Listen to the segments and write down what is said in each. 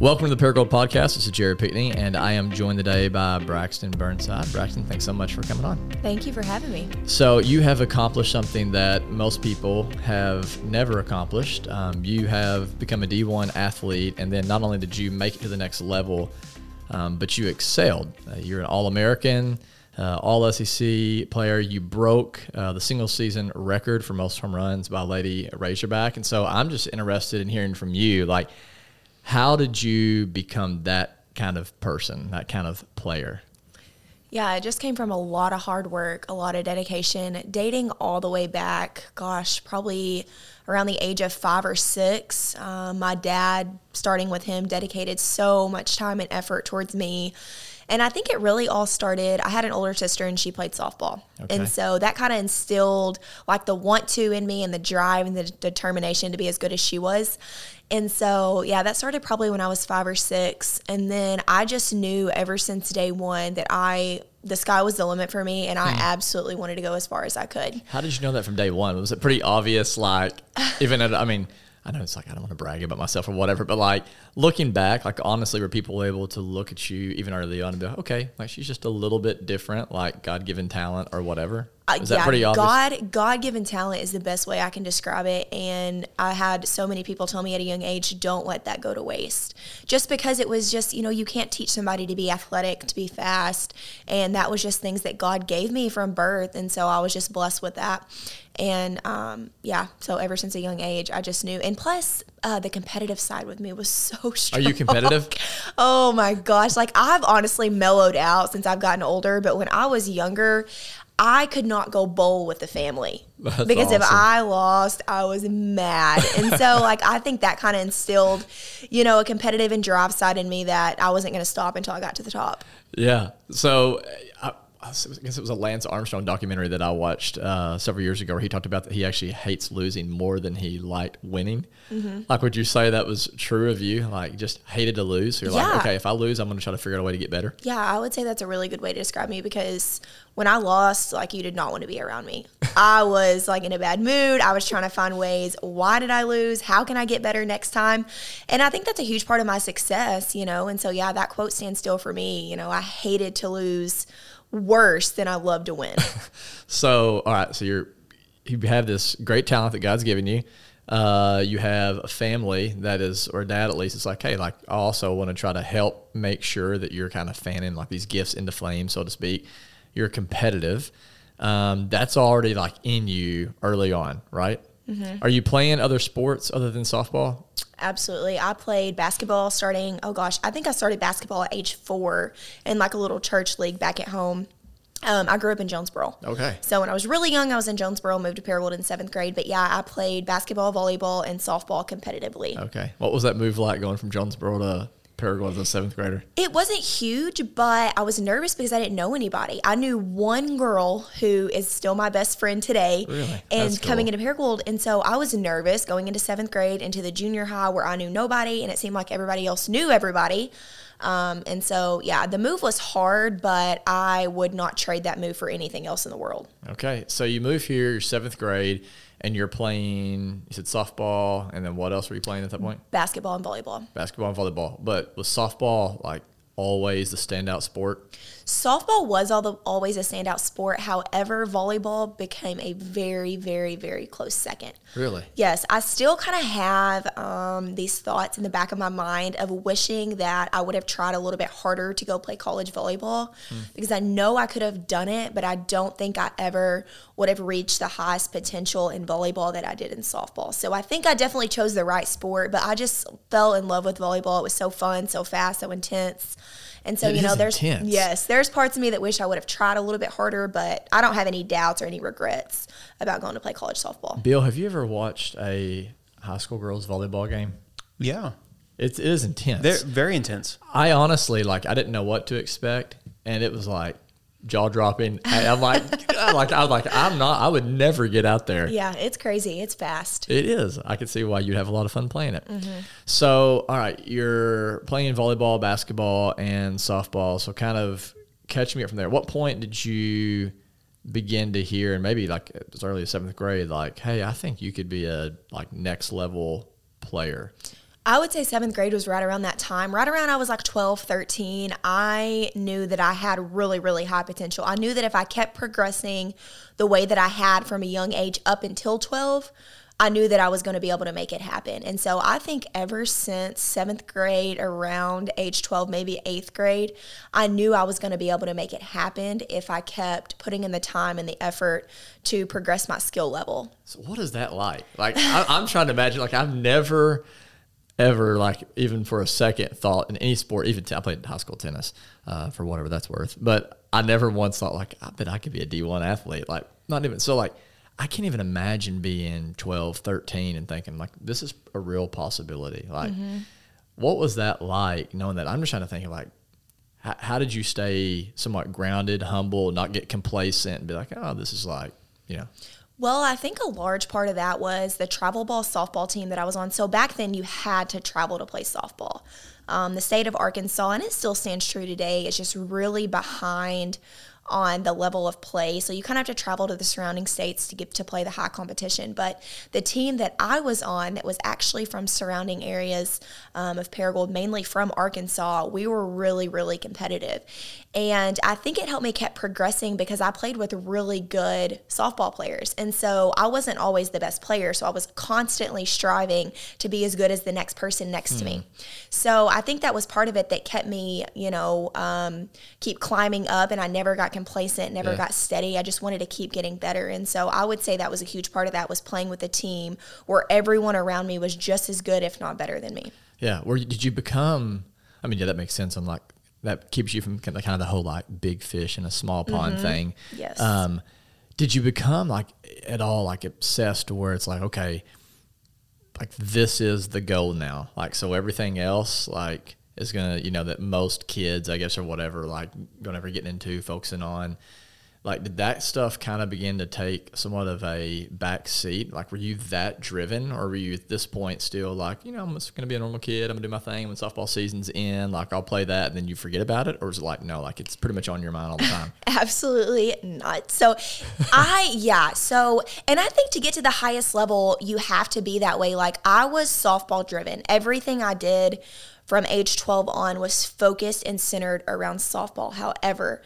Welcome to the Paragould Podcast. This is Jared Pickney, and I am joined today by Braxton Burnside. Braxton, thanks so much for coming on. Thank you for having me. So, you have accomplished something that most people have never accomplished. Um, you have become a D1 athlete, and then not only did you make it to the next level, um, but you excelled. Uh, you're an All American, uh, All SEC player. You broke uh, the single season record for most home runs by Lady Razorback. And so, I'm just interested in hearing from you, like, how did you become that kind of person, that kind of player? Yeah, it just came from a lot of hard work, a lot of dedication, dating all the way back, gosh, probably around the age of five or six. Um, my dad, starting with him, dedicated so much time and effort towards me. And I think it really all started. I had an older sister and she played softball. Okay. And so that kind of instilled like the want to in me and the drive and the determination to be as good as she was. And so, yeah, that started probably when I was five or six. And then I just knew ever since day one that I, the sky was the limit for me and I hmm. absolutely wanted to go as far as I could. How did you know that from day one? Was it pretty obvious? Like, even at, I mean, I know it's like I don't want to brag about myself or whatever, but like looking back, like honestly, were people able to look at you even early on and be like, okay, like she's just a little bit different, like God given talent or whatever? Uh, is uh, that pretty obvious? God God given talent is the best way I can describe it. And I had so many people tell me at a young age, don't let that go to waste. Just because it was just, you know, you can't teach somebody to be athletic, to be fast. And that was just things that God gave me from birth. And so I was just blessed with that. And um, yeah, so ever since a young age, I just knew. And plus, uh, the competitive side with me was so strong. Are you competitive? oh my gosh. Like, I've honestly mellowed out since I've gotten older. But when I was younger, I could not go bowl with the family That's because awesome. if I lost, I was mad. And so, like, I think that kind of instilled, you know, a competitive and drive side in me that I wasn't going to stop until I got to the top. Yeah. So, I, I guess it was a Lance Armstrong documentary that I watched uh, several years ago where he talked about that he actually hates losing more than he liked winning. Mm-hmm. Like, would you say that was true of you? Like, just hated to lose? So you're yeah. like, okay, if I lose, I'm going to try to figure out a way to get better. Yeah, I would say that's a really good way to describe me because when I lost, like, you did not want to be around me. I was like in a bad mood. I was trying to find ways. Why did I lose? How can I get better next time? And I think that's a huge part of my success, you know? And so, yeah, that quote stands still for me. You know, I hated to lose worse than I love to win. so, all right, so you're you have this great talent that God's given you. Uh, you have a family that is, or dad at least, it's like, hey, like I also want to try to help make sure that you're kind of fanning like these gifts into flame, so to speak. You're competitive. Um, that's already like in you early on, right? Mm-hmm. Are you playing other sports other than softball? Absolutely. I played basketball starting, oh gosh, I think I started basketball at age four in like a little church league back at home. Um, I grew up in Jonesboro. Okay. So when I was really young, I was in Jonesboro, moved to Paragould in seventh grade. But yeah, I played basketball, volleyball, and softball competitively. Okay. What was that move like going from Jonesboro to Paragould as a seventh grader? It wasn't huge, but I was nervous because I didn't know anybody. I knew one girl who is still my best friend today, really? and cool. coming into Paragould, and so I was nervous going into seventh grade into the junior high where I knew nobody, and it seemed like everybody else knew everybody. Um, and so, yeah, the move was hard, but I would not trade that move for anything else in the world. Okay, so you move here, you're seventh grade and you're playing you said softball and then what else were you playing at that point? Basketball and volleyball. Basketball and volleyball. But was softball like always the standout sport softball was all the, always a standout sport. However, volleyball became a very, very, very close second. Really? Yes. I still kind of have um, these thoughts in the back of my mind of wishing that I would have tried a little bit harder to go play college volleyball hmm. because I know I could have done it, but I don't think I ever would have reached the highest potential in volleyball that I did in softball. So I think I definitely chose the right sport, but I just fell in love with volleyball. It was so fun, so fast, so intense. And so, it you know, there's intense. yes, there's parts of me that wish I would have tried a little bit harder, but I don't have any doubts or any regrets about going to play college softball. Bill, have you ever watched a high school girls volleyball game? Yeah. It's, it is intense. They're very intense. I honestly like I didn't know what to expect, and it was like jaw dropping. I'm like, like I was like, I'm not. I would never get out there. Yeah, it's crazy. It's fast. It is. I can see why you'd have a lot of fun playing it. Mm-hmm. So, all right, you're playing volleyball, basketball, and softball. So, kind of catch me up from there. What point did you begin to hear, and maybe like as early as seventh grade, like, hey, I think you could be a like next level player? I would say seventh grade was right around that time. Right around I was like 12, 13. I knew that I had really, really high potential. I knew that if I kept progressing the way that I had from a young age up until 12, I knew that I was going to be able to make it happen. And so I think ever since seventh grade, around age 12, maybe eighth grade, I knew I was going to be able to make it happen if I kept putting in the time and the effort to progress my skill level. So, what is that like? Like, I, I'm trying to imagine, like, I've never ever like even for a second thought in any sport even t- i played high school tennis uh, for whatever that's worth but i never once thought like i bet i could be a d1 athlete like not even so like I can't even imagine being 12, 13 and thinking like this is a real possibility. Like mm-hmm. what was that like knowing that? I'm just trying to think of like how, how, did you stay somewhat grounded, humble, not get complacent and be like, "Oh, this is like, you know, well, I think a large part of that was the travel ball softball team that I was on. So back then, you had to travel to play softball. Um, the state of Arkansas, and it still stands true today, is just really behind on the level of play. So you kind of have to travel to the surrounding states to get to play the high competition. But the team that I was on, that was actually from surrounding areas um, of Paragould, mainly from Arkansas, we were really, really competitive. And I think it helped me keep progressing because I played with really good softball players. And so I wasn't always the best player. So I was constantly striving to be as good as the next person next to me. Hmm. So I think that was part of it that kept me, you know, um, keep climbing up. And I never got complacent, never yeah. got steady. I just wanted to keep getting better. And so I would say that was a huge part of that was playing with a team where everyone around me was just as good, if not better than me. Yeah. Where did you become? I mean, yeah, that makes sense. I'm like, that keeps you from kind of the whole like big fish in a small pond mm-hmm. thing. Yes. Um, did you become like at all like obsessed to where it's like, okay, like this is the goal now? Like, so everything else, like, is gonna, you know, that most kids, I guess, or whatever, like, gonna ever getting into, focusing on like did that stuff kind of begin to take somewhat of a back seat? Like were you that driven or were you at this point still like you know i'm just going to be a normal kid i'm going to do my thing when softball season's in like i'll play that and then you forget about it? Or is it like no like it's pretty much on your mind all the time? Absolutely not. So i yeah so and i think to get to the highest level you have to be that way. Like i was softball driven. Everything i did from age 12 on was focused and centered around softball. However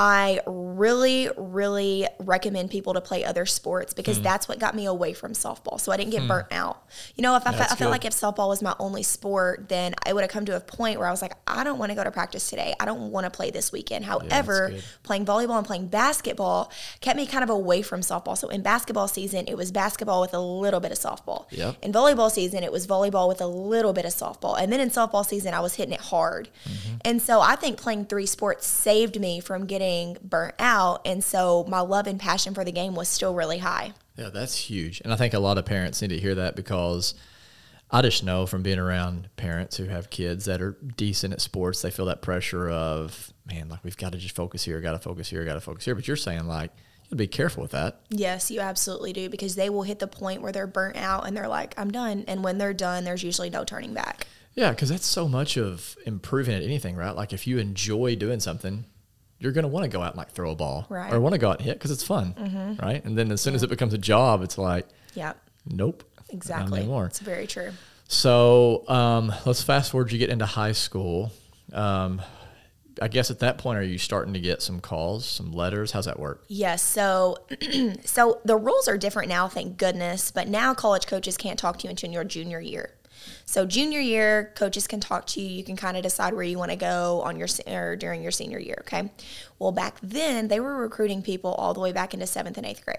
I really, really recommend people to play other sports because mm. that's what got me away from softball. So I didn't get mm. burnt out. You know, if I, fe- I felt like if softball was my only sport, then I would have come to a point where I was like, I don't want to go to practice today. I don't want to play this weekend. However, yeah, playing volleyball and playing basketball kept me kind of away from softball. So in basketball season, it was basketball with a little bit of softball. Yep. In volleyball season, it was volleyball with a little bit of softball. And then in softball season, I was hitting it hard. Mm-hmm. And so I think playing three sports saved me from getting getting burnt out. And so my love and passion for the game was still really high. Yeah, that's huge. And I think a lot of parents need to hear that because I just know from being around parents who have kids that are decent at sports, they feel that pressure of, man, like we've got to just focus here, got to focus here, got to focus here. But you're saying, like, you be careful with that. Yes, you absolutely do because they will hit the point where they're burnt out and they're like, I'm done. And when they're done, there's usually no turning back. Yeah, because that's so much of improving at anything, right? Like if you enjoy doing something, you're going to want to go out and like throw a ball right. or want to go out and hit because it's fun, mm-hmm. right? And then as soon yeah. as it becomes a job, it's like, yeah, nope, exactly. It's very true. So um, let's fast forward. You get into high school. Um, I guess at that point, are you starting to get some calls, some letters? How's that work? Yes. So, so the rules are different now, thank goodness. But now college coaches can't talk to you until your junior year. So junior year, coaches can talk to you. You can kind of decide where you want to go on your or during your senior year. Okay. Well, back then they were recruiting people all the way back into seventh and eighth grade.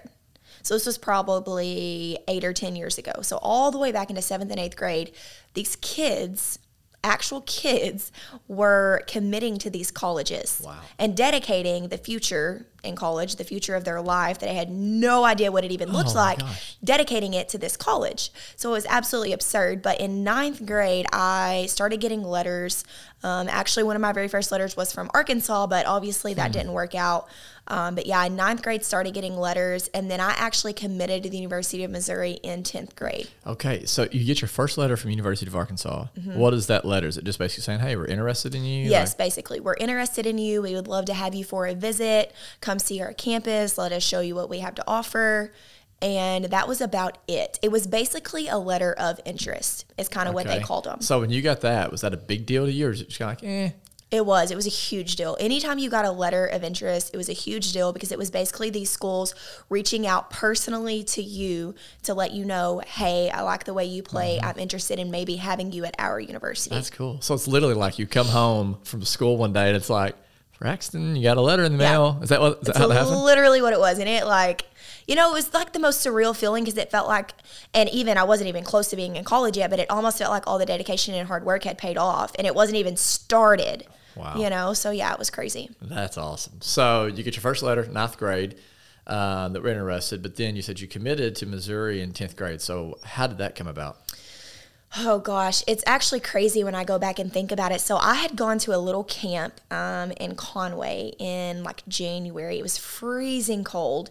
So this was probably eight or ten years ago. So all the way back into seventh and eighth grade, these kids actual kids were committing to these colleges wow. and dedicating the future in college, the future of their life that I had no idea what it even looked oh like, gosh. dedicating it to this college. So it was absolutely absurd. But in ninth grade, I started getting letters. Um, actually, one of my very first letters was from Arkansas, but obviously that hmm. didn't work out. Um, but yeah, in ninth grade, started getting letters, and then I actually committed to the University of Missouri in tenth grade. Okay, so you get your first letter from University of Arkansas. Mm-hmm. What is that letter? Is it just basically saying, "Hey, we're interested in you"? Yes, like- basically, we're interested in you. We would love to have you for a visit. Come see our campus. Let us show you what we have to offer. And that was about it. It was basically a letter of interest, is kind of what they called them. So when you got that, was that a big deal to you, or is it just kind of like, eh? It was. It was a huge deal. Anytime you got a letter of interest, it was a huge deal because it was basically these schools reaching out personally to you to let you know, hey, I like the way you play. I'm interested in maybe having you at our university. That's cool. So it's literally like you come home from school one day and it's like, Braxton, you got a letter in the Yeah. mail. Is that what? Is that how that happened? literally what it was. And it like, you know, it was like the most surreal feeling because it felt like, and even I wasn't even close to being in college yet, but it almost felt like all the dedication and hard work had paid off and it wasn't even started. Wow. You know, so yeah, it was crazy. That's awesome. So you get your first letter, ninth grade, uh, that we're interested, but then you said you committed to Missouri in tenth grade. So how did that come about? Oh gosh, it's actually crazy when I go back and think about it. So I had gone to a little camp um, in Conway in like January. It was freezing cold.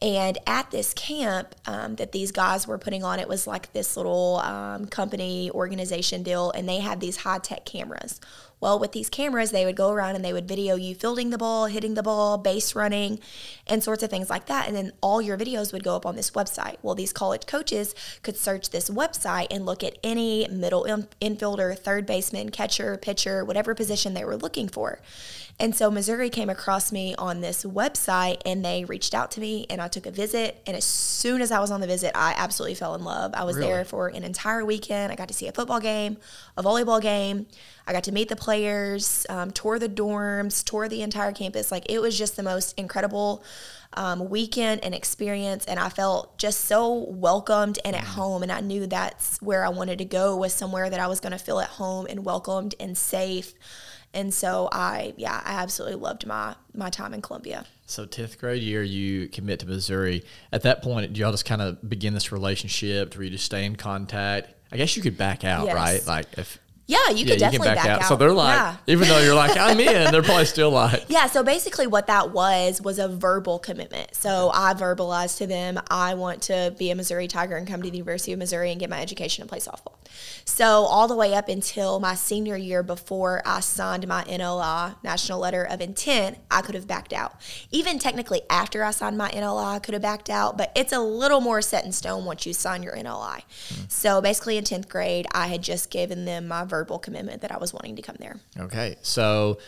And at this camp um, that these guys were putting on, it was like this little um, company organization deal, and they had these high tech cameras. Well, with these cameras, they would go around and they would video you fielding the ball, hitting the ball, base running, and sorts of things like that. And then all your videos would go up on this website. Well, these college coaches could search this website and look at any middle infielder, third baseman, catcher, pitcher, whatever position they were looking for. And so Missouri came across me on this website and they reached out to me and I took a visit. And as soon as I was on the visit, I absolutely fell in love. I was Really? there for an entire weekend. I got to see a football game, a volleyball game. I got to meet the players, um, tour the dorms, tour the entire campus. Like it was just the most incredible um, weekend and experience. And I felt just so welcomed and at home. And I knew that's where I wanted to go was somewhere that I was going to feel at home and welcomed and safe. And so I, yeah, I absolutely loved my my time in Columbia. So tenth grade year, you commit to Missouri. At that point, do y'all just kind of begin this relationship? Do you just stay in contact? I guess you could back out, Yes. right? Like if Yeah, you could definitely back, out. So they're like, yeah. even though you're like, I'm in, they're probably still like, Yeah, so basically what that was was a verbal commitment. So I verbalized to them, I want to be a Missouri Tiger and come to the University of Missouri and get my education and play softball. So all the way up until my senior year before I signed my NLI, National Letter of Intent, I could have backed out. Even technically after I signed my NLI, I could have backed out, but it's a little more set in stone once you sign your NLI. Hmm. So basically in 10th grade, I had just given them my verbal commitment that I was wanting to come there. Okay, so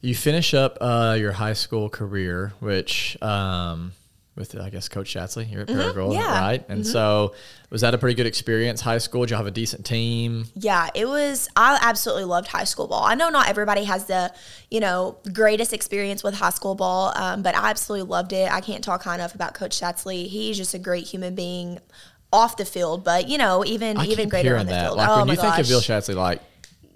you finish up uh, your high school career, which um, with I guess Coach Shatsley you're at Mm-hmm. yeah. right? And so was that a pretty good experience? High school? Did you have a decent team? Yeah, it was. I absolutely loved high school ball. I know not everybody has the, you know, greatest experience with high school ball, um, but I absolutely loved it. I can't talk high enough about Coach Shatsley. He's just a great human being off the field, but you know, even I even greater on the that. field. Like oh when you think of. Bill Shatzley, like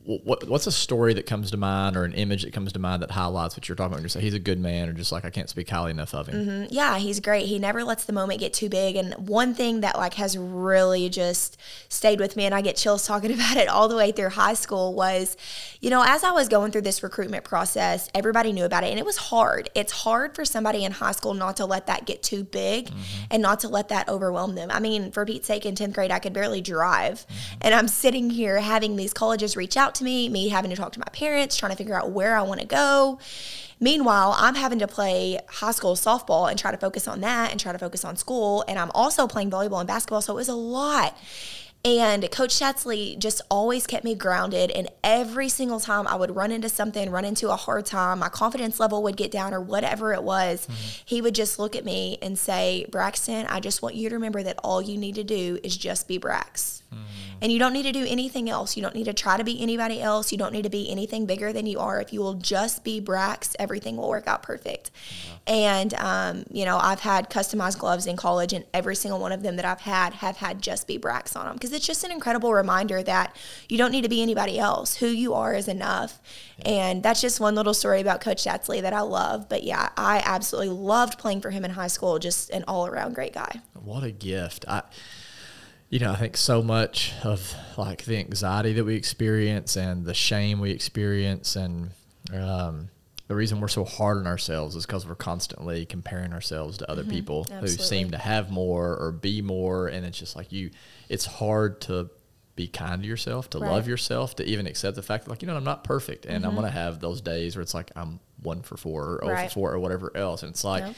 what, what's a story that comes to mind or an image that comes to mind that highlights what you're talking about? When you say he's a good man, or just like I can't speak highly enough of him. Mm-hmm. yeah, he's great. He never lets the moment get too big. And one thing that like has really just stayed with me, and I get chills talking about it all the way through high school, was, you know, as I was going through this recruitment process, everybody knew about it, and it was hard. It's hard for somebody in high school not to let that get too big, mm-hmm. and not to let that overwhelm them. I mean, for Pete's sake, in tenth grade, I could barely drive, mm-hmm. and I'm sitting here having these colleges reach out to me, me having to talk to my parents, trying to figure out where I want to go. Meanwhile, I'm having to play high school softball and try to focus on that and try to focus on school. And I'm also playing volleyball and basketball. So it was a lot. And Coach Shatzley just always kept me grounded. And every single time I would run into something, run into a hard time, my confidence level would get down or whatever it was, mm-hmm. he would just look at me and say, Braxton, I just want you to remember that all you need to do is just be Brax. Mm-hmm. And you don't need to do anything else. You don't need to try to be anybody else. You don't need to be anything bigger than you are. If you will just be Brax, everything will work out perfect. And, um, you know, I've had customized gloves in college, and every single one of them that I've had have had just be Brax on them because it's just an incredible reminder that you don't need to be anybody else. Who you are is enough. And that's just one little story about Coach Shatzley that I love. But yeah, I absolutely loved playing for him in high school. Just an all around great guy. What a gift! I, you know, I think so much of like the anxiety that we experience and the shame we experience, and um, the reason we're so hard on ourselves is because we're constantly comparing ourselves to other people who Mm-hmm. Absolutely. seem to have more or be more, and it's just like you. It's hard to be kind to yourself, to love yourself, to even accept the fact that like you know I'm not perfect, and I'm gonna have those days where it's like I'm one for four or 0 Mm-hmm. Right. for four or whatever else, and it's like.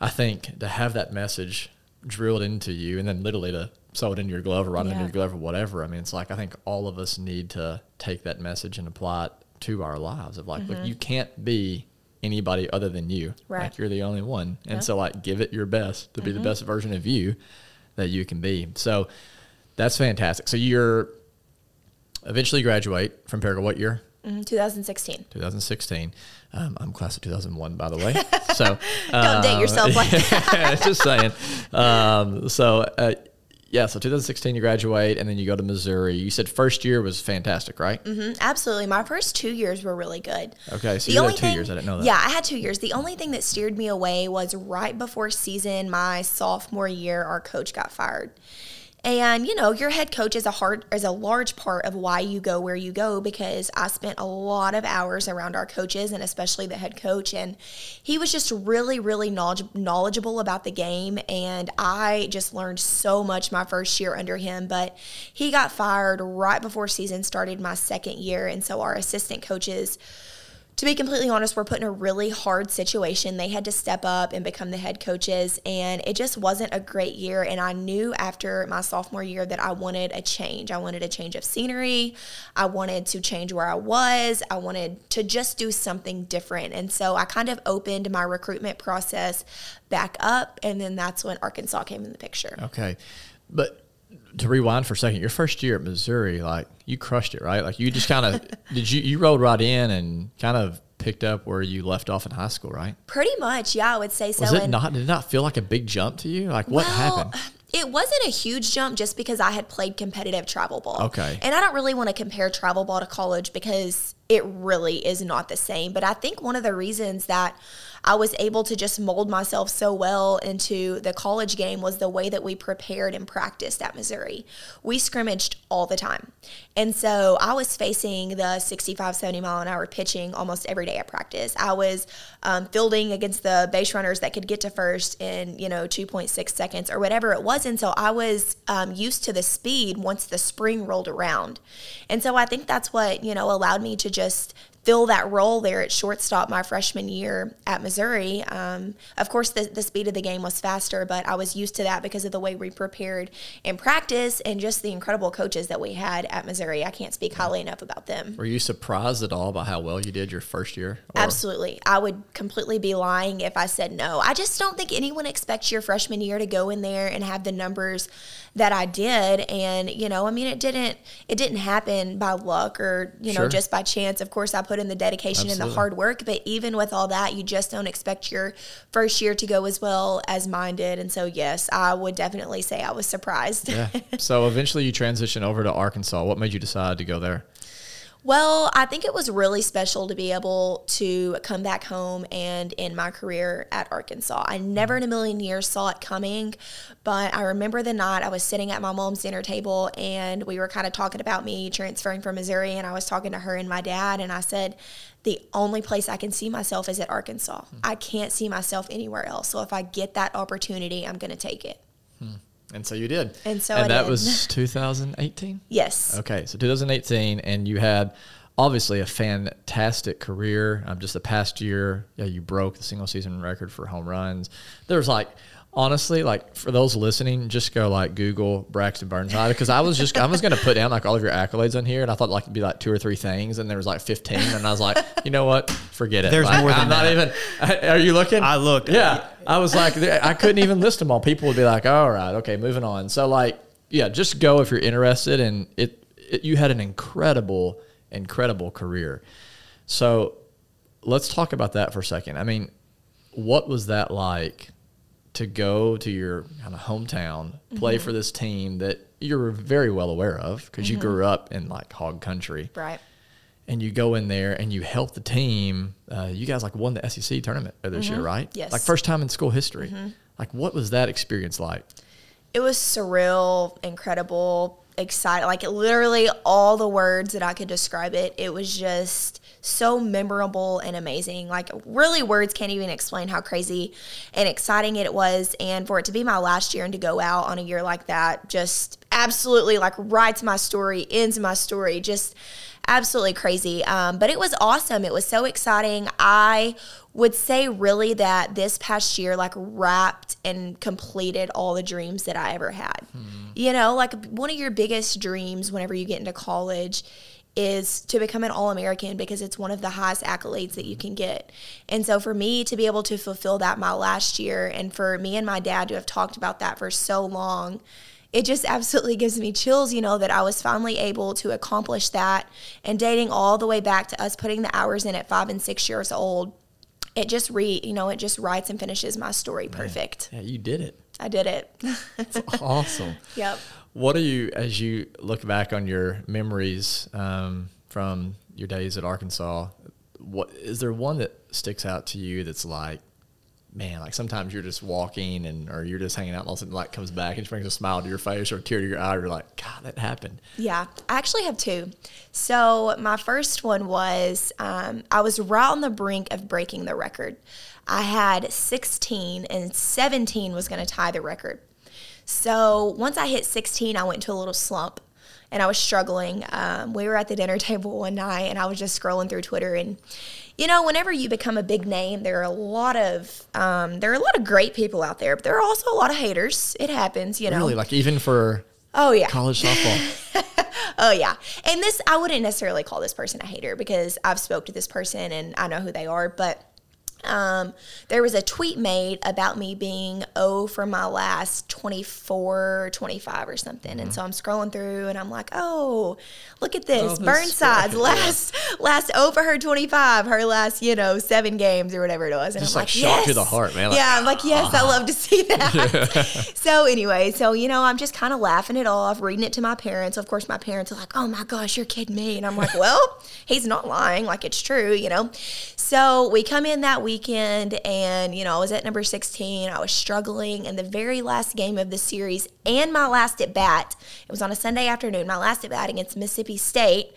I think to have that message drilled into you, and then literally to sew it into your glove or write it into your glove or whatever. I mean, it's like I think all of us need to take that message and apply it to our lives. Of like, look, you can't be anybody other than you. Mm-hmm. Right. Like you're the only one, and Yeah. so like give it your best to be Mm-hmm. the best version of you that you can be. So that's fantastic. So you're eventually graduate from Paragould. What year? Mhm, 2016. 2016. Um, I'm class of 2001, by the way. So Don't date um, yourself like that. just saying. Um, so uh, yeah, so 2016 you graduate, and then you go to Missouri. You said first year was fantastic, right? Mm-hmm, Absolutely. My first two years were really good. Okay, so The you had two thing- years. I didn't know that. Yeah, I had two years. The only thing that steered me away was right before season, my sophomore year, our coach got fired. And you know, your head coach is a hard is a large part of why you go where you go because I spent a lot of hours around our coaches and especially the head coach. And he was just really really knowledgeable about the game. And I just learned so much my first year under him. But he got fired right before season started my second year. And so our assistant coaches to be completely honest, we're put in a really hard situation. They had to step up and become the head coaches, and it just wasn't a great year. And I knew after my sophomore year that I wanted a change. I wanted a change of scenery. I wanted to change where I was. I wanted to just do something different. And so I kind of opened my recruitment process back up, and then that's when Arkansas came in the picture. Okay, but to rewind for a second, your first year at Missouri, like you crushed it, right? Like you just kind of did you you rolled right in and kind of picked up where you left off in high school, right? Pretty much, yeah, I would say so. Was it And- not? Did it not feel like a big jump to you? Like what Well, happened? It wasn't a huge jump just because I had played competitive travel ball. Okay. And I don't really want to compare travel ball to college because it really is not the same. But I think one of the reasons that I was able to just mold myself so well into the college game was the way that we prepared and practiced at Missouri. We scrimmaged all the time. And so I was facing the 65, 70 mile an hour pitching almost every day at practice. I was um, fielding against the base runners that could get to first in, you know, 2.6 seconds or whatever it was. And so I was um, used to the speed once the spring rolled around. And so I think that's what, you know, allowed me to just fill that role there at shortstop my freshman year at Missouri. Um, of course, the, the speed of the game was faster, but I was used to that because of the way we prepared in practice and just the incredible coaches that we had at Missouri. I can't speak highly enough about them. Were you surprised at all by how well you did your first year? Or- Absolutely. I would completely be lying if I said no. I just don't think anyone expects your freshman year to go in there and have the numbers that I did and you know, I mean it didn't it didn't happen by luck or you know Sure. just by chance. Of course, I put in the dedication and the hard work, but even with all that, you just don't expect your first year to go as well as mine did. And so yes, I would definitely say I was surprised. Yeah. so eventually you transition over to Arkansas. What made you decide to go there? Well, I think it was really special to be able to come back home and end my career at Arkansas. I never in a million years saw it coming, but I remember the night I was sitting at my mom's dinner table and we were kind of talking about me transferring from Missouri and I was talking to her and my dad and I said, the only place I can see myself is at Arkansas. I can't see myself anywhere else. So if I get that opportunity, I'm going to take it. And so you did. And so and I that did. was 2018. Yes. Okay, so 2018, and you had obviously a fantastic career. Um, just the past year, yeah, you broke the single season record for home runs. There's like, honestly, like for those listening, just go like Google Braxton Burnside because I was just I was gonna put down like all of your accolades on here, and I thought like it'd be like two or three things, and there was like 15, and I was like, you know what, forget it. There's Like, more than I'm not that. even. Are you looking? I looked. Yeah, I was like, I couldn't even list them all. People would be like, all right, okay, moving on. So like, yeah, just go if you're interested. And it, it you had an incredible, incredible career. So let's talk about that for a second. I mean, what was that like to go to your kind of hometown, play mm-hmm. for this team that you're very well aware of because you grew mm-hmm. up in like hog country Right. and you go in there and you help the team. Uh, you guys like won the SEC tournament this year, mm-hmm. right? Yes. Like first time in school history. Like what was that experience like? it was surreal, incredible, exciting. Like literally all the words that I could describe it. It was just so memorable and amazing. Like really words can't even explain how crazy and exciting it was. And for it to be my last year and to go out on a year like that, just absolutely like writes my story, ends my story, just absolutely crazy. Um, but it was awesome. It was so exciting. I would say really that this past year like wrapped and completed all the dreams that I ever had. Hmm. You know, like one of your biggest dreams whenever you get into college is to become an All American because it's one of the highest accolades that you can get. And so for me to be able to fulfill that my last year and for me and my dad to have talked about that for so long, it just absolutely gives me chills, you know, that I was finally able to accomplish that. And dating all the way back to us putting the hours in at five and six years old, it just re, you know, it just writes and finishes my story perfect. Yeah, you did it. I did it. That's awesome. Yep. What are you, as you look back on your memories um, from your days at Arkansas? What is there one that sticks out to you that's like, man, like sometimes you're just walking and or you're just hanging out and all of a sudden light comes back and brings a smile to your face or a tear to your eye. You're like, God, that happened. Yeah, I actually have two. So my first one was um, I was right on the brink of breaking the record. I had 16 and 17 was going to tie the record. So once I hit 16, I went into a little slump and I was struggling. Um, we were at the dinner table one night and I was just scrolling through Twitter and you know, whenever you become a big name, there are a lot of um, there are a lot of great people out there, but there are also a lot of haters. It happens, you know. Really, like even for oh yeah college softball. oh yeah, and this I wouldn't necessarily call this person a hater because I've spoke to this person and I know who they are, but um, there was a tweet made about me being O for my last 24, 25 or something. Mm-hmm. And so I'm scrolling through and I'm like, oh, look at this. Oh, Burnside's last last O for her 25, her last, you know, seven games or whatever it was. And Just I'm like, like, yes. to the heart, man. Like, yeah, I'm like, yes, I love to see that. so anyway, so, you know, I'm just kind of laughing it off, reading it to my parents. Of course, my parents are like, oh my gosh, you're kidding me. And I'm like, well, he's not lying. Like, it's true, you know. So we come in that weekend and you know i was at number 16 i was struggling in the very last game of the series and my last at bat it was on a sunday afternoon my last at bat against mississippi state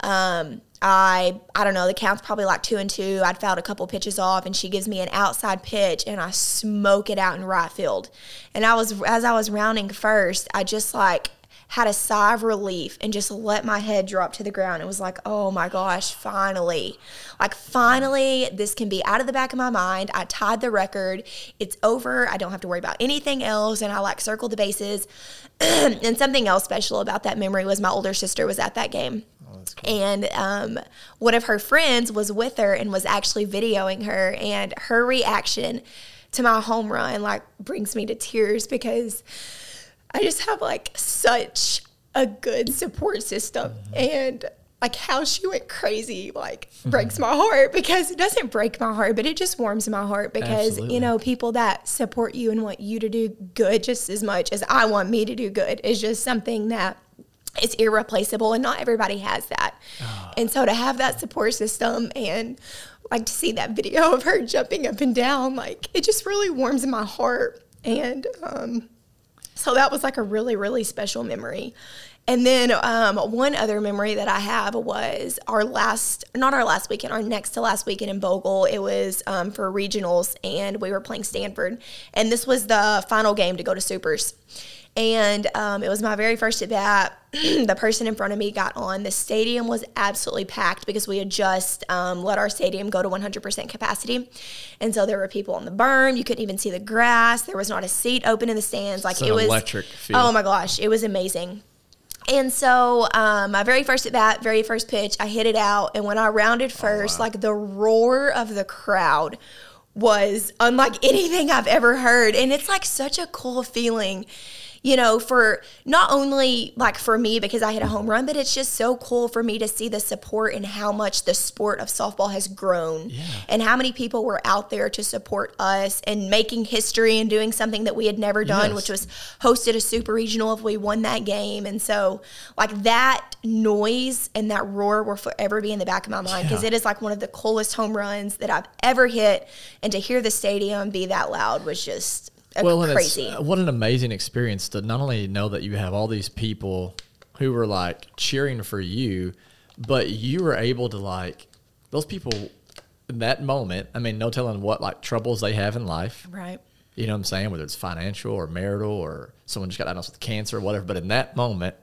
um, I I don't know the count's probably like two and two. I'd fouled a couple pitches off, and she gives me an outside pitch, and I smoke it out in right field. And I was as I was rounding first, I just like had a sigh of relief and just let my head drop to the ground. It was like, oh my gosh, finally. Like, finally, this can be out of the back of my mind. I tied the record. It's over. I don't have to worry about anything else. And I like circled the bases. and something else special about that memory was my older sister was at that game. Oh, cool. And um, one of her friends was with her and was actually videoing her, and her reaction to my home run like brings me to tears because I just have like such a good support system mm-hmm. and like how she went crazy like mm-hmm. breaks my heart because it doesn't break my heart but it just warms my heart because Absolutely. you know people that support you and want you to do good just as much as I want me to do good is just something that is irreplaceable and not everybody has that. Oh. And so to have that support system and like to see that video of her jumping up and down like it just really warms my heart and um so that was like a really, really special memory. And then um, one other memory that I have was our last, not our last weekend, our next to last weekend in Bogle. It was um, for regionals, and we were playing Stanford. And this was the final game to go to Supers and um, it was my very first at bat. the person in front of me got on. The stadium was absolutely packed because we had just um, let our stadium go to 100% capacity, and so there were people on the berm. You couldn't even see the grass. There was not a seat open in the stands. Like it was electric. Feel. Oh my gosh, it was amazing. And so, um, my very first at bat, very first pitch, I hit it out. And when I rounded first, oh, wow. like the roar of the crowd was unlike anything I've ever heard. And it's like such a cool feeling you know, for not only like for me because I hit a home run, but it's just so cool for me to see the support and how much the sport of softball has grown yeah. and how many people were out there to support us and making history and doing something that we had never done, yes. which was hosted a super regional if we won that game. And so, like, that noise and that roar will forever be in the back of my mind because yeah. it is like one of the coolest home runs that I've ever hit. And to hear the stadium be that loud was just well, crazy. What an amazing experience to not only know that you have all these people who were like cheering for you, but you were able to like those people in that moment. I mean, no telling what like troubles they have in life, right? You know what I'm saying? Whether it's financial or marital or someone just got diagnosed with cancer or whatever. But in that moment,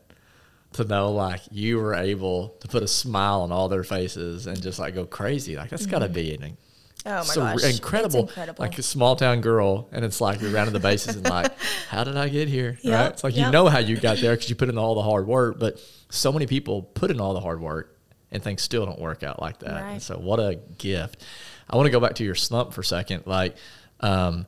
to know like you were able to put a smile on all their faces and just like go crazy, like that's got to mm-hmm. be an Oh my so gosh. It's incredible, incredible. like a small town girl, and it's like you're rounding the bases and like, how did I get here? Yep, Right? It's like you know how you got there because you put in all the hard work, but so many people put in all the hard work and things still don't work out like that. Right. And so what a gift. I want to go back to your slump for a second, like, um,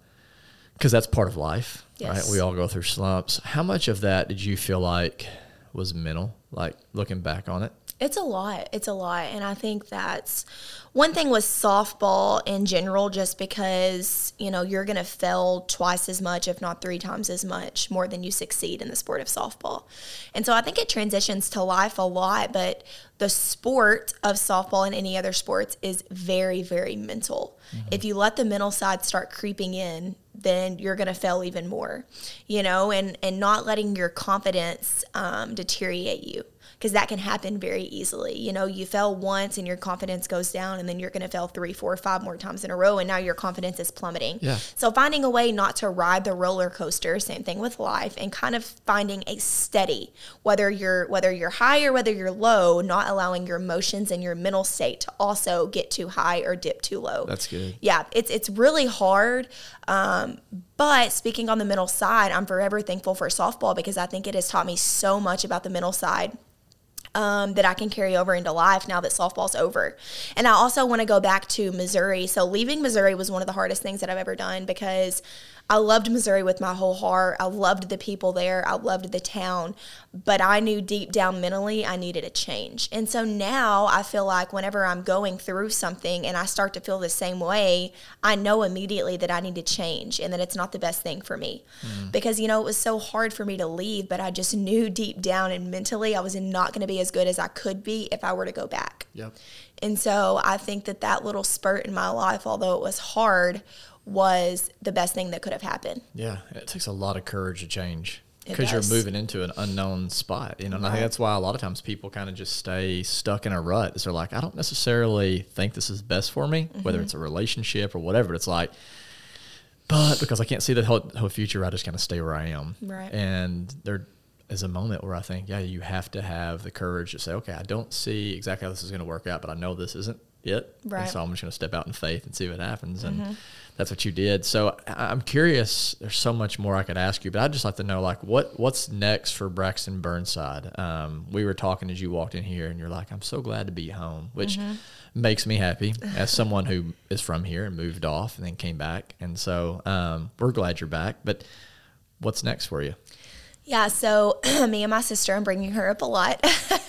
because that's part of life, right? We all go through slumps. How much of that did you feel like was mental? Like looking back on it, It's a lot. It's a lot. And I think that's one thing with softball in general, just because, you know, you're going to fail twice as much, if not three times as much, more than you succeed in the sport of softball. And so I think it transitions to life a lot, but the sport of softball and any other sports is very, very mental. If you let the mental side start creeping in, then you're going to fail even more, you know, and, and not letting your confidence um, deteriorate you because that can happen very easily. You know, you fail once and your confidence goes down, and then you're going to fail three, four, five more times in a row, and now your confidence is plummeting. Yeah. So finding a way not to ride the roller coaster, same thing with life, and kind of finding a steady, whether you're whether you're high or whether you're low, not allowing your emotions and your mental state to also get too high or dip too low. That's good. Yeah, it's it's really hard. Um, but speaking on the mental side, I'm forever thankful for softball because I think it has taught me so much about the mental side um, that I can carry over into life now that softball's over. And I also want to go back to Missouri. So leaving Missouri was one of the hardest things that I've ever done because I loved Missouri with my whole heart. I loved the people there. I loved the town. But I knew deep down mentally I needed a change. And so now I feel like whenever I'm going through something and I start to feel the same way, I know immediately that I need to change and that it's not the best thing for me. Mm. Because, you know, it was so hard for me to leave, but I just knew deep down and mentally I was not going to be as good as I could be if I were to go back. Yep. And so I think that that little spurt in my life, although it was hard, was the best thing that could have happened. Yeah, it takes a lot of courage to change because you're moving into an unknown spot. You know, and I think that's why a lot of times people kind of just stay stuck in a rut. Is they're like, I don't necessarily think this is best for me, whether Mm-hmm. it's a relationship or whatever. It's like, but because I can't see the whole, whole future, I just kind of stay where I am. Right. And there is a moment where I think, yeah, you have to have the courage to say, okay, I don't see exactly how this is going to work out, but I know this isn't it. And Right. Mm-hmm. so I'm just going to step out in faith and see what happens. And that's what you did. So I- I'm curious. There's so much more I could ask you, but I'd just like to know, like, what what's next for Braxton Burnside? Um, we were talking as you walked in here, and you're like, I'm so glad to be home, which Mm-hmm. makes me happy as someone who is from here and moved off and then came back. And so um, we're glad you're back. But what's next for you? Yeah, so me and my sister, I'm bringing her up a lot.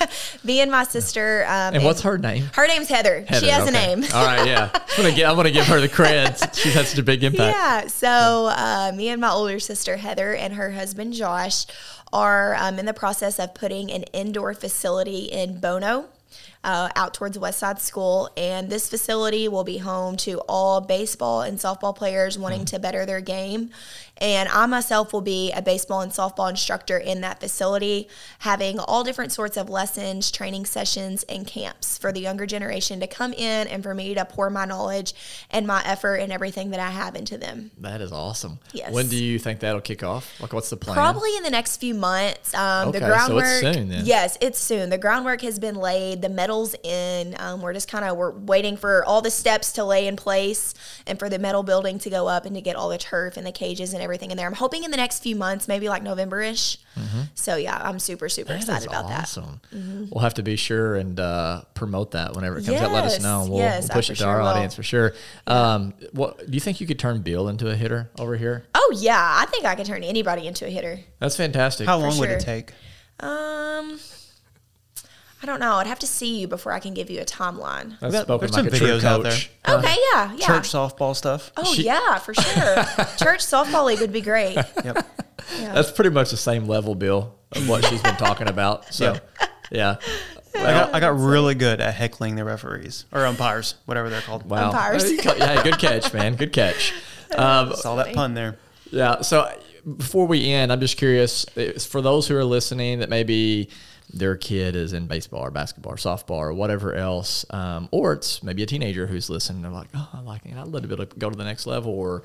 me and my sister. Um, And what's her name? Her name's Heather. Heather, she has okay. a name. All right, yeah. I'm gonna I'm gonna give her the credit. She's had such a big impact. Yeah. So uh, me and my older sister Heather and her husband Josh are um, in the process of putting an indoor facility in Bono. Uh, out towards West Side School, and this facility will be home to all baseball and softball players wanting to better their game. And I myself will be a baseball and softball instructor in that facility, having all different sorts of lessons, training sessions, and camps for the younger generation to come in and for me to pour my knowledge and my effort and everything that I have into them. That is awesome. Yes. When do you think that'll kick off? Like, what's the plan? Probably in the next few months. Um, the Okay, so it's groundwork. soon then. Yes, it's soon. The groundwork has been laid. The metal's in. Um, we're just kind of we're waiting for all the steps to lay in place and for the metal building to go up and to get all the turf and the cages and everything in there. I'm hoping in the next few months, maybe like November-ish. So yeah, I'm super super Mm-hmm. That excited about that. awesome. We'll have to be sure and uh, promote that whenever it comes out. Let us Yes, know. We'll, yes, we'll push it to sure our will. audience for sure. Um, what do you think you could turn Bill into a hitter over here? Oh yeah, I think I could turn anybody into a hitter. That's fantastic. How long would it take? Um, I don't know. I'd have to see you before I can give you a timeline. That's Got- spoken there's like some a true videos out coach. Okay, yeah, yeah. Church softball stuff. Oh She- yeah, for sure. Church softball league would be great. Yep. Yeah. That's pretty much the same level, Bill, of what she's been talking about. So, yeah. I got I got really good at heckling the referees or umpires, whatever they're called. Wow. Umpires. yeah, good catch, man. Good catch. Um, Saw that pun there. Yeah. So before we end, I'm just curious for those who are listening that maybe their kid is in baseball or basketball or softball or whatever else, um, or it's maybe a teenager who's listening. They're like, oh, I like it. I'd love to be able to go to the next level or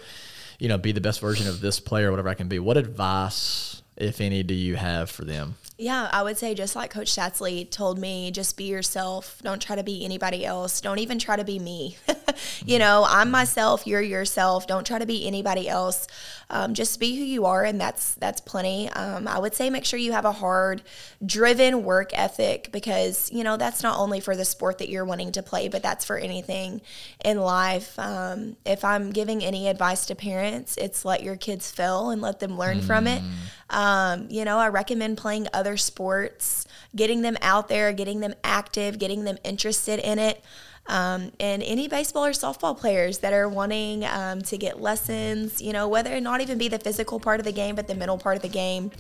you know, be the best version of this player, whatever I can be. What advice, if any, do you have for them? Yeah, I would say just like Coach Shatsley told me, just be yourself. Don't try to be anybody else. Don't even try to be me. you know, I'm myself. You're yourself. Don't try to be anybody else. Um, just be who you are, and that's that's plenty. Um, I would say make sure you have a hard, driven work ethic because you know that's not only for the sport that you're wanting to play, but that's for anything in life. Um, if I'm giving any advice to parents, it's let your kids fail and let them learn mm. from it. Mm. Um, you know, I recommend playing other sports, getting them out there, getting them active, getting them interested in it. Um, and any baseball or softball players that are wanting um, to get lessons, you know, whether it not even be the physical part of the game, but the mental part of the game,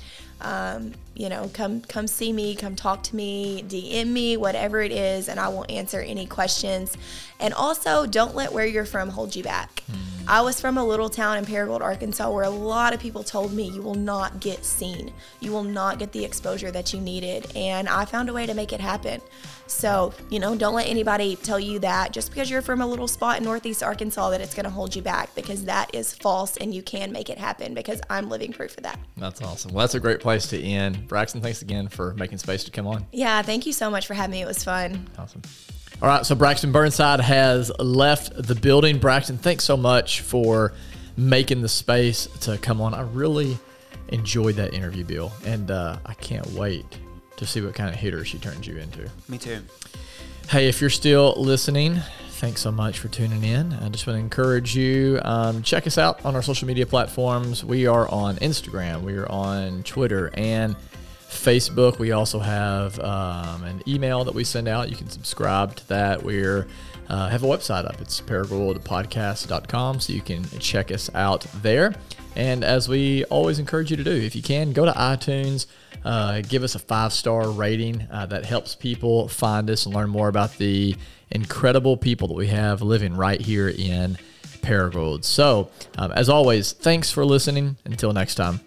um, you know, come come see me, come talk to me, DM me, whatever it is, and I will answer any questions. And also, don't let where you're from hold you back. Mm. I was from a little town in Paragould, Arkansas, where a lot of people told me you will not get seen, you will not get the exposure that you needed, and I found a way to make it happen. So, you know, don't let anybody tell you that just because you're from a little spot in Northeast Arkansas that it's going to hold you back because that is false and you can make it happen because I'm living proof of that. That's awesome. Well, that's a great place to end. Braxton, thanks again for making space to come on. Yeah, thank you so much for having me. It was fun. Awesome. All right, so Braxton Burnside has left the building. Braxton, thanks so much for making the space to come on. I really enjoyed that interview, Bill, and uh, I can't wait to see what kind of hitter she turns you into. Me too. Hey, if you're still listening, thanks so much for tuning in. I just want to encourage you um, check us out on our social media platforms. We are on Instagram, we are on Twitter, and Facebook. We also have um, an email that we send out. You can subscribe to that. We're uh, have a website up. It's paragouldpodcast.com, so you can check us out there. And as we always encourage you to do, if you can, go to iTunes, uh, give us a five star rating. Uh, that helps people find us and learn more about the incredible people that we have living right here in Paragould. So, um, as always, thanks for listening. Until next time.